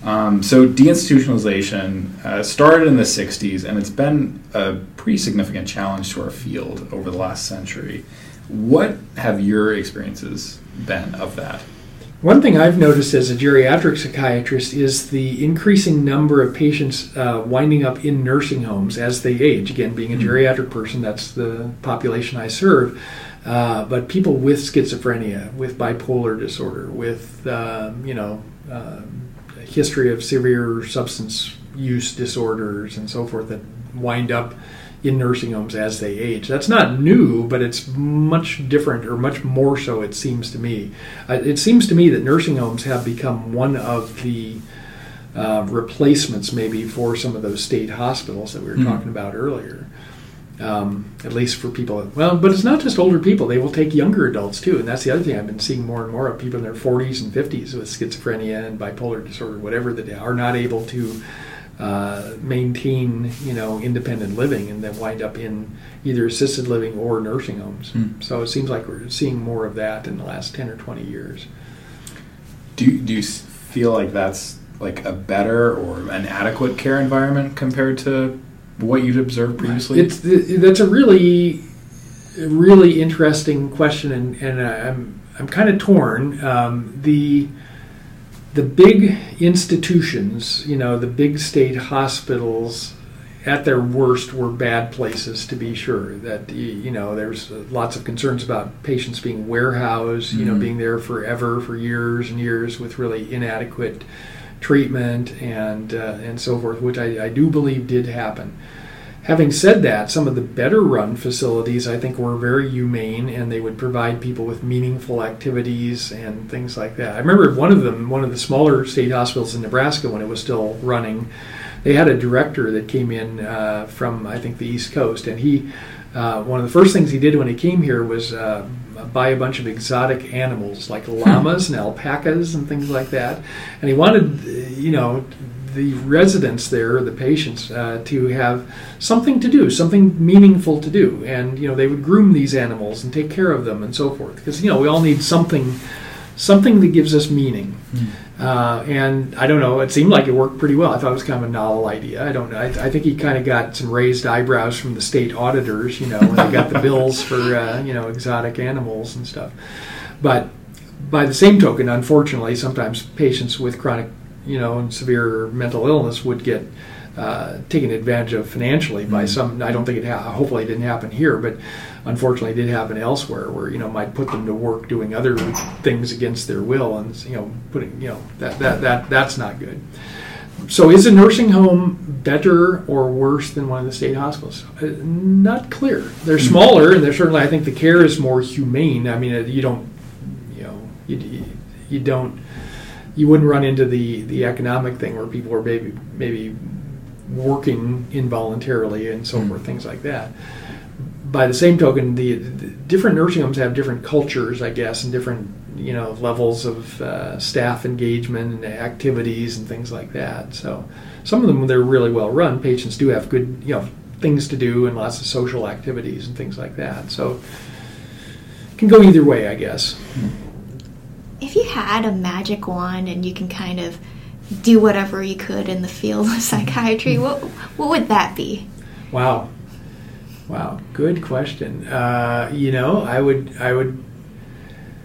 Um, so, deinstitutionalization uh, started in the 60s, and it's been a pretty significant challenge to our field over the last century. What have your experiences been of that? One thing I've noticed as a geriatric psychiatrist is the increasing number of patients uh, winding up in nursing homes as they age. Again, being a Mhm. geriatric person, that's the population I serve. Uh, but people with schizophrenia, with bipolar disorder, with um, you know um, a history of severe substance use disorders and so forth that wind up in nursing homes as they age. That's not new, but it's much different, or much more so, it seems to me. Uh, it seems to me that nursing homes have become one of the uh, replacements, maybe, for some of those state hospitals that we were Mhm. talking about earlier. Um, at least for people, well, but it's not just older people. They will take younger adults too, and that's the other thing I've been seeing more and more of people in their 40s and 50s with schizophrenia and bipolar disorder, whatever that are not able to uh, maintain, you know, independent living, and then wind up in either assisted living or nursing homes. Hmm. So it seems like we're seeing more of that in the last 10 or 20 years. Do you, do you feel like that's like a better or an adequate care environment compared to what you'd observed previously? It's that's a really, really interesting question, and, and I'm I'm kind of torn. Um, the the big institutions, you know, the big state hospitals, at their worst, were bad places to be sure. That you know, there's lots of concerns about patients being warehoused, you know, Mhm. being there forever for years and years with really inadequate treatment and uh, and so forth, which I, I do believe did happen. Having said that, some of the better run facilities I think were very humane and they would provide people with meaningful activities and things like that. I remember one of them, one of the smaller state hospitals in Nebraska when it was still running, they had a director that came in uh, from, I think, the East Coast, and he, uh, one of the first things he did when he came here was uh, buy a bunch of exotic animals like llamas and alpacas and things like that. And he wanted, you know, the residents there, the patients, uh, to have something to do, something meaningful to do, and you know they would groom these animals and take care of them and so forth. Because you know we all need something, something that gives us meaning. Mm. Uh, and I don't know, it seemed like it worked pretty well. I thought it was kind of a novel idea. I don't know. I, I think he kind of got some raised eyebrows from the state auditors, you know, when they got the bills for uh, you know exotic animals and stuff. But by the same token, unfortunately, sometimes patients with chronic you know, and severe mental illness would get uh, taken advantage of financially by mm-hmm. some. I don't think it. Ha- hopefully, it didn't happen here, but unfortunately, it did happen elsewhere, where you know might put them to work doing other things against their will, and you know, putting you know that that that that's not good. So, is a nursing home better or worse than one of the state hospitals? Uh, not clear. They're mm-hmm. smaller, and they're certainly. I think the care is more humane. I mean, you don't, you know, you, you don't you wouldn't run into the the economic thing where people are maybe maybe working involuntarily and so mm forth, things like that. By the same token, the, the, different nursing homes have different cultures, I guess, and different you know levels of uh, staff engagement and activities and things like that. So some of them they're really well run. Patients do have good you know things to do and lots of social activities and things like that. So it can go either way, I guess. mm if you had a magic wand and you can kind of do whatever you could in the field of psychiatry, what what would that be? Wow, wow, good question. Uh, you know, I would I would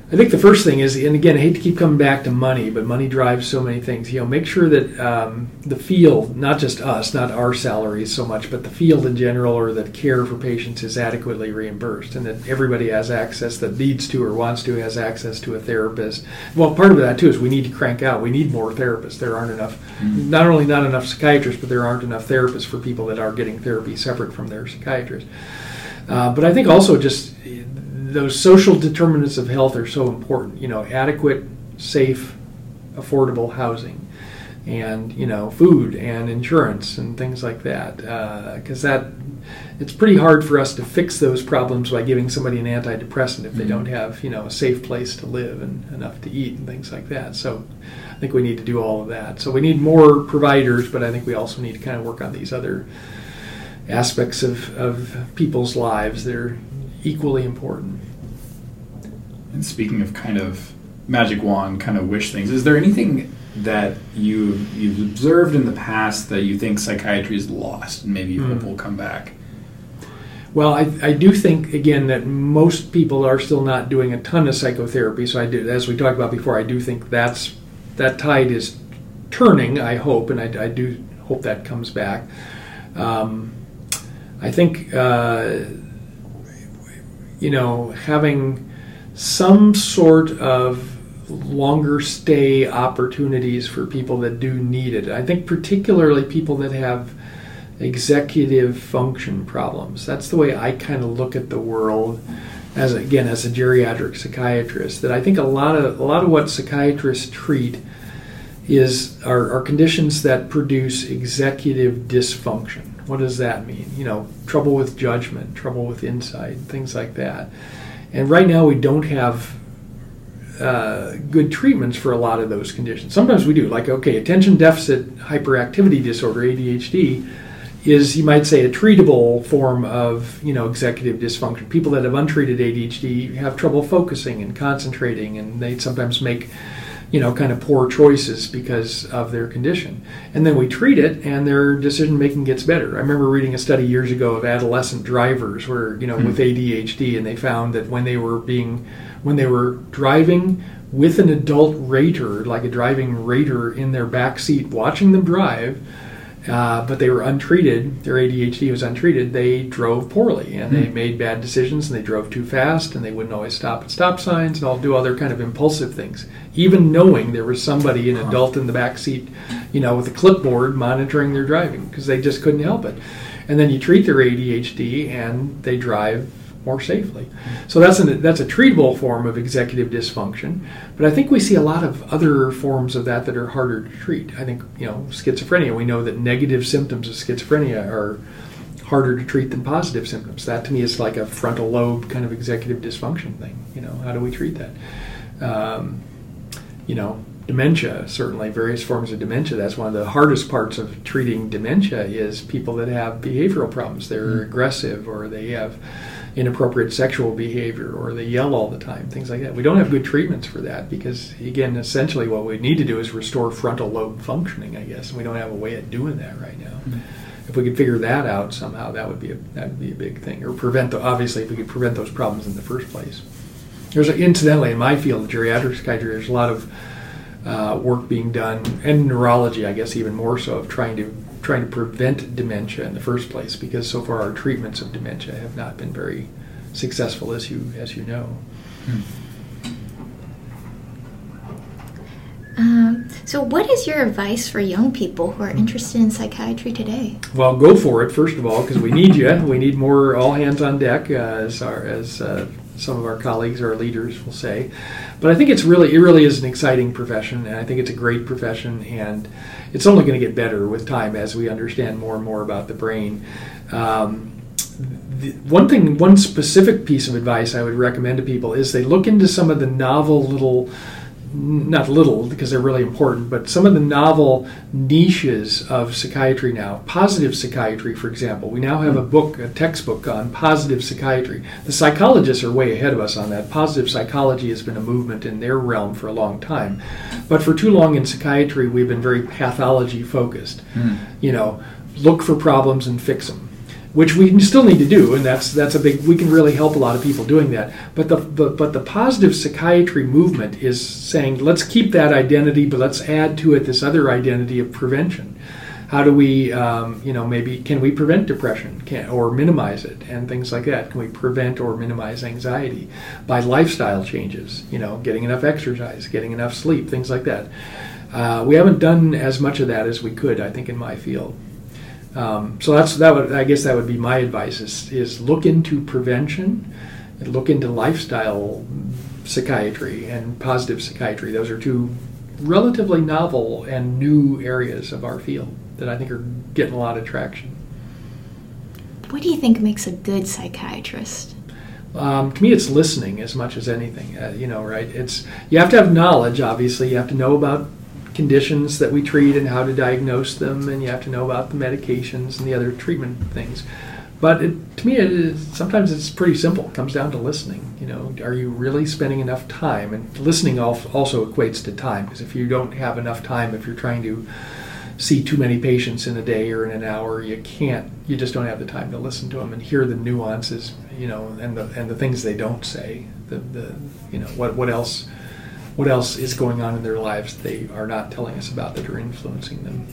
I think the first thing is, and again, I hate to keep coming back to money, but money drives so many things. You know, make sure that um, the field, not just us, not our salaries so much, but the field in general or the care for patients is adequately reimbursed, and that everybody has access that needs to or wants to has access to a therapist. Well, part of that too is we need to crank out. We need more therapists. There aren't enough, mm-hmm. not only not enough psychiatrists, but there aren't enough therapists for people that are getting therapy separate from their psychiatrist. Uh, but I think also just those social determinants of health are so important. You know, adequate, safe, affordable housing, and you know, food and insurance and things like that. Because uh, that it's pretty hard for us to fix those problems by giving somebody an antidepressant if they mm-hmm. don't have you know a safe place to live and enough to eat and things like that. So. I think we need to do all of that. So we need more providers, but I think we also need to kind of work on these other aspects of, of people's lives. They're equally important. And speaking of kind of magic wand, kind of wish things, is there anything that you you've observed in the past that you think psychiatry is lost and maybe you mm. hope will come back? Well, I, I do think again that most people are still not doing a ton of psychotherapy. So I do, as we talked about before, I do think that's that tide is turning. I hope, and I, I do hope that comes back. Um, I think uh, you know having some sort of longer stay opportunities for people that do need it. I think particularly people that have executive function problems. That's the way I kind of look at the world as again as a geriatric psychiatrist that I think a lot of a lot of what psychiatrists treat is are, are conditions that produce executive dysfunction. What does that mean? You know, trouble with judgment, trouble with insight, things like that. And right now, we don't have uh, good treatments for a lot of those conditions. Sometimes we do, like, okay, attention deficit hyperactivity disorder, ADHD, is you might say a treatable form of you know executive dysfunction. People that have untreated ADHD have trouble focusing and concentrating, and they sometimes make you know, kind of poor choices because of their condition. And then we treat it, and their decision making gets better. I remember reading a study years ago of adolescent drivers, where you know, mm-hmm. with ADHD, and they found that when they were being, when they were driving with an adult rater, like a driving rater in their back seat, watching them drive, uh, but they were untreated. Their ADHD was untreated. They drove poorly and they hmm. made bad decisions and they drove too fast and they wouldn't always stop at stop signs and all do other kind of impulsive things. Even knowing there was somebody, an adult in the back seat, you know, with a clipboard monitoring their driving because they just couldn't help it. and then you treat their ADHD and they drive more safely. So that's an, that's a treatable form of executive dysfunction. But I think we see a lot of other forms of that that are harder to treat. I think you know schizophrenia. We know that negative symptoms of schizophrenia are harder to treat than positive symptoms. That to me is like a frontal lobe kind of executive dysfunction thing. You know, how do we treat that? Um, you know, dementia certainly various forms of dementia that's one of the hardest parts of treating dementia is people that have behavioral problems they're mm-hmm. aggressive or they have inappropriate sexual behavior or they yell all the time things like that. We don't have good treatments for that because again essentially what we need to do is restore frontal lobe functioning i guess. And we don't have a way of doing that right now. Mm-hmm. if we could figure that out somehow that would be a, that would be a big thing. Or prevent the obviously if we could prevent those problems in the first place. There's a, incidentally in my field geriatric psychiatry there's a lot of uh, work being done, and neurology, I guess, even more so, of trying to trying to prevent dementia in the first place, because so far our treatments of dementia have not been very successful, as you as you know. Hmm. Um, so, what is your advice for young people who are interested in psychiatry today? Well, go for it first of all, because we need you. We need more all hands on deck, uh, as our, as uh, some of our colleagues or leaders will say. But I think it's really it really is an exciting profession, and I think it's a great profession, and it's only going to get better with time as we understand more and more about the brain. Um, the, one thing, one specific piece of advice I would recommend to people is they look into some of the novel little not little because they're really important, but some of the novel niches of psychiatry now. Positive psychiatry, for example. We now have a book, a textbook on positive psychiatry. The psychologists are way ahead of us on that. Positive psychology has been a movement in their realm for a long time. But for too long in psychiatry, we've been very pathology focused. Mm. You know, look for problems and fix them which we still need to do, and that's that's a big. We can really help a lot of people doing that. But the, the but the positive psychiatry movement is saying let's keep that identity, but let's add to it this other identity of prevention. How do we, um, you know, maybe can we prevent depression can, or minimize it and things like that? Can we prevent or minimize anxiety by lifestyle changes? You know, getting enough exercise, getting enough sleep, things like that. Uh, we haven't done as much of that as we could, I think, in my field. Um, so that's that would I guess that would be my advice is, is look into prevention, and look into lifestyle psychiatry and positive psychiatry. Those are two relatively novel and new areas of our field that I think are getting a lot of traction. What do you think makes a good psychiatrist? Um, to me, it's listening as much as anything. Uh, you know, right? It's you have to have knowledge. Obviously, you have to know about conditions that we treat and how to diagnose them, and you have to know about the medications and the other treatment things. But it, to me, it is, sometimes it's pretty simple. It comes down to listening. You know, are you really spending enough time? And listening also equates to time because if you don't have enough time, if you're trying to see too many patients in a day or in an hour, you can't. You just don't have the time to listen to them and hear the nuances. You know, and the and the things they don't say. The the you know what what else what else is going on in their lives they are not telling us about that are influencing them.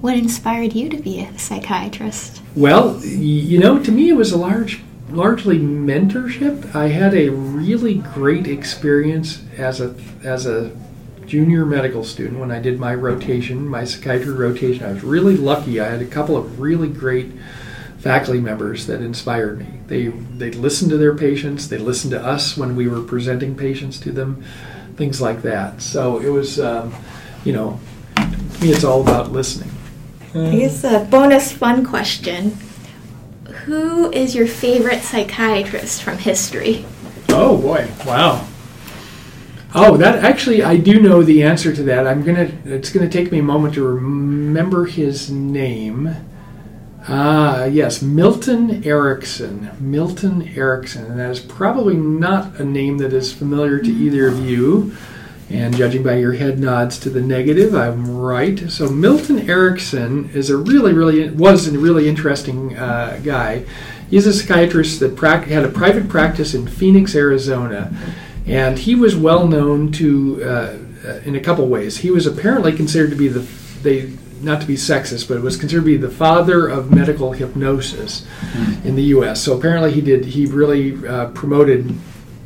What inspired you to be a psychiatrist? Well, you know, to me it was a large largely mentorship. I had a really great experience as a as a junior medical student when I did my rotation, my psychiatry rotation. I was really lucky. I had a couple of really great faculty members that inspired me. They they listened to their patients. They listened to us when we were presenting patients to them, things like that. So it was, um, you know, to me it's all about listening. I guess a bonus fun question: Who is your favorite psychiatrist from history? Oh boy! Wow. Oh, that actually, I do know the answer to that. I'm gonna. It's gonna take me a moment to remember his name. Ah, yes, Milton Erickson. Milton Erickson. And that is probably not a name that is familiar to either of you. And judging by your head nods to the negative, I'm right. So Milton Erickson is a really, really was a really interesting uh, guy. He's a psychiatrist that pra- had a private practice in Phoenix, Arizona, and he was well known to uh, in a couple ways. He was apparently considered to be the they not to be sexist, but it was considered to be the father of medical hypnosis mm. in the U.S. So apparently, he did. He really uh, promoted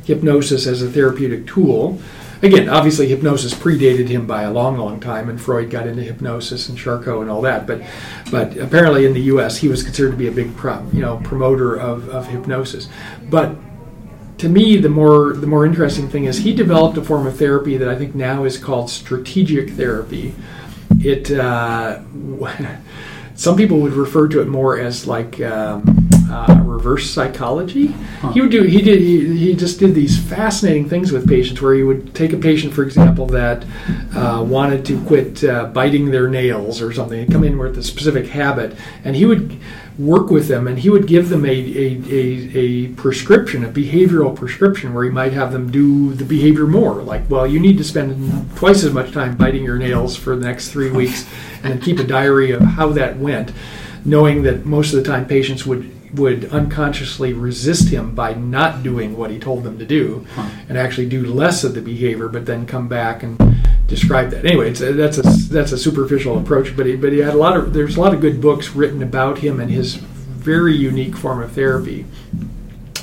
hypnosis as a therapeutic tool. again, obviously hypnosis predated him by a long, long time, and Freud got into hypnosis and Charcot and all that. But, but apparently in the U.S. he was considered to be a big, pro, you know, promoter of, of hypnosis. But to me, the more the more interesting thing is he developed a form of therapy that I think now is called strategic therapy. It uh, some people would refer to it more as like um, uh, reverse psychology. Huh. He would do he did he, he just did these fascinating things with patients where he would take a patient, for example, that uh, wanted to quit uh, biting their nails or something, and come in with a specific habit, and he would work with them and he would give them a, a, a, a, prescription, a behavioral prescription, where he might have them do the behavior more. Like, well, you need to spend twice as much time biting your nails for the next three weeks and keep a diary of how that went, knowing that most of the time patients would would unconsciously resist him by not doing what he told them to do huh. and actually do less of the behavior but then come back and describe that. Anyway, a, that's a that's a superficial approach, but he, but he had a lot of there's a lot of good books written about him and his very unique form of therapy.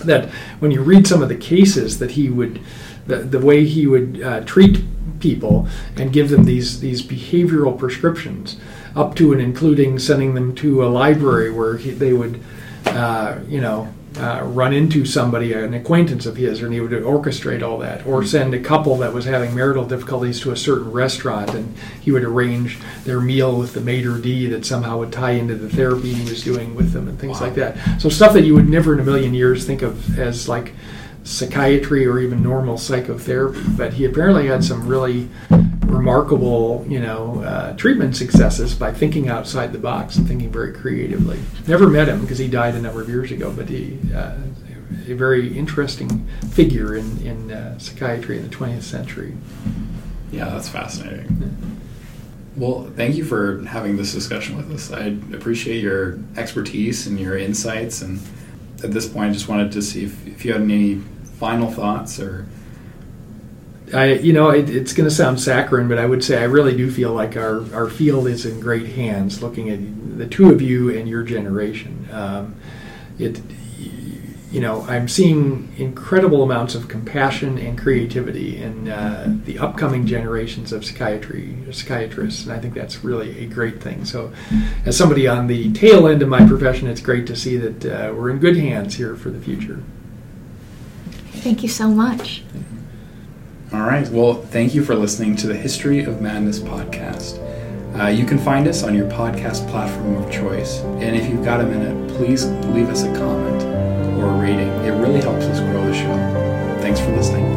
That when you read some of the cases that he would, the, the way he would uh, treat people and give them these these behavioral prescriptions, up to and including sending them to a library where he, they would, uh, you know, uh, run into somebody, an acquaintance of his, and he would orchestrate all that, or send a couple that was having marital difficulties to a certain restaurant, and he would arrange their meal with the maitre d that somehow would tie into the therapy he was doing with them, and things wow. like that. So stuff that you would never in a million years think of as like psychiatry or even normal psychotherapy, but he apparently had some really remarkable, you know, uh, treatment successes by thinking outside the box and thinking very creatively. Never met him because he died a number of years ago, but he uh, a very interesting figure in in uh, psychiatry in the 20th century. Yeah, that's fascinating. Well, thank you for having this discussion with us. I appreciate your expertise and your insights. And at this point, I just wanted to see if, if you had any final thoughts or I, you know, it, it's going to sound saccharine, but I would say I really do feel like our, our field is in great hands. Looking at the two of you and your generation, um, it, you know, I'm seeing incredible amounts of compassion and creativity in uh, the upcoming generations of psychiatry psychiatrists, and I think that's really a great thing. So, as somebody on the tail end of my profession, it's great to see that uh, we're in good hands here for the future. Thank you so much. All right. Well, thank you for listening to the History of Madness podcast. Uh, you can find us on your podcast platform of choice. And if you've got a minute, please leave us a comment or a rating. It really helps us grow the show. Thanks for listening.